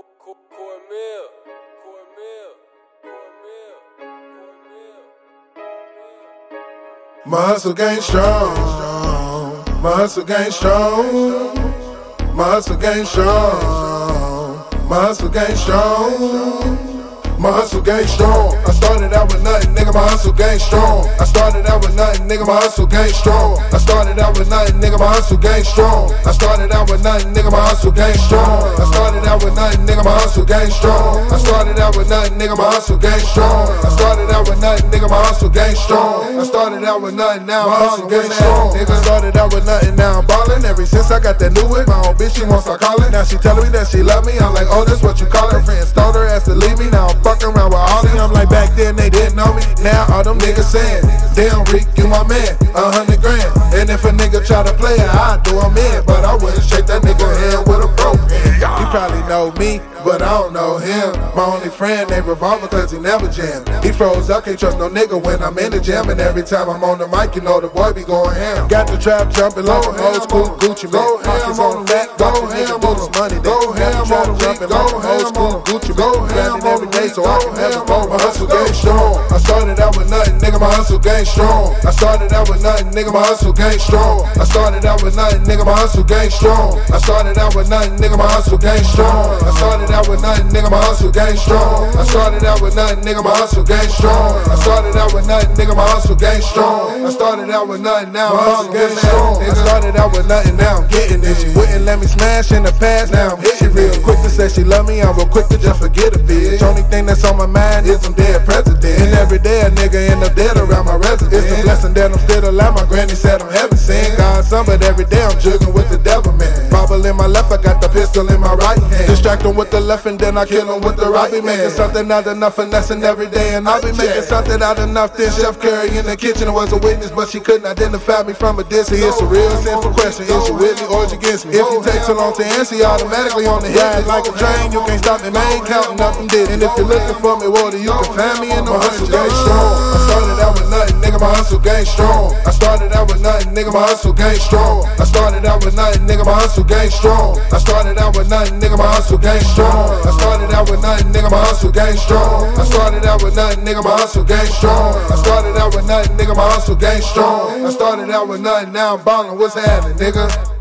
Cornmeal, cornmeal, cornmeal, cornmeal, cornmeal. My hustle game strong. My hustle game strong. My hustle game strong. My hustle game strong. My hustle game strong. I started out with nothing, nigga. My hustle game strong. I started out with nothing, nigga. My hustle game strong. I started out with nothing, nigga. My hustle game strong. I started out with nothing, nigga. My hustle game strong. I started out with nothing, nigga. My hustle game strong. I started out with nothing, nigga. My hustle game strong. I started out with nothing, nigga. My hustle game strong. I started out with nothing, now my hustle game strong. Nigga started out with nothing, now I'm ballin'. Ever since I got that new whip, my own bitch she wants to call it. Now she telling me that she love me. I'm like, oh, that's what you call it. Friends told her ass to leave me. Now I'm Now all them niggas saying, damn Rick, you my man, a hundred grand. And if a nigga try to play it, I do him in. But I wouldn't shake that nigga hand with a broke hand. He probably know me, but I don't know him. My only friend named Revolver cause he never jammed. He froze up, can't trust no nigga when I'm in the jam. And every time I'm on the mic, you know the boy be going ham. Got the trap jumping like an old school Gucci Mane. Pockets on fat, go ham on his money. Go ham on jumping like an old school Gucci Mane. Grinding every day so I can have a. My game strong. I started out with nothing, nigga. My hustle game strong. I started out with nothing, nigga. My hustle game strong. I started out with nothing, nigga. My hustle game strong. I started out with nothing, nigga. My hustle game strong. I started out with nothing, nigga. My hustle game strong. I started out with nothing, nigga. My hustle game strong. I started out with nothing, now my hustle game strong. I started out with nothing, now I'm getting it. She wouldn't let me smash in the past, now I'm hitting real quick to say she love me. I'm real quick to just forget a bitch. Only thing that's on my mind is I'm dead president. And every day a nigga end up dead around my. It's a blessing that I'm still alive. My granny said I'm heaven sent. God son, but every day I'm jugging with the devil man. Bible in my left, I got the pistol in my right hand. Distract him with the left and then I kill him with the right. Be making something out of nothing, finessing every day. And I be making something out of nothing. Chef Curry in the kitchen was a witness, but she couldn't identify me from a distance. It's a real simple question. Is you with me or is you against me? If you take too long to answer, you automatically on the head like a train. You can't stop me, man. Counting up them did. And if you're looking for me, water, you can find me in the hustle game strong. Hustle strong. I started out with nothing, nigga. My hustle game strong. I started out with nothing, nigga. My hustle game strong. I started out with nothing, nigga. My hustle game strong. I started out with nothing, nigga. My hustle game strong. I started out with nothing, nigga. My hustle game strong. I started out with nothing, nigga. My hustle game strong. I started out with nothing, now I'm ballin'. What's happening, nigga?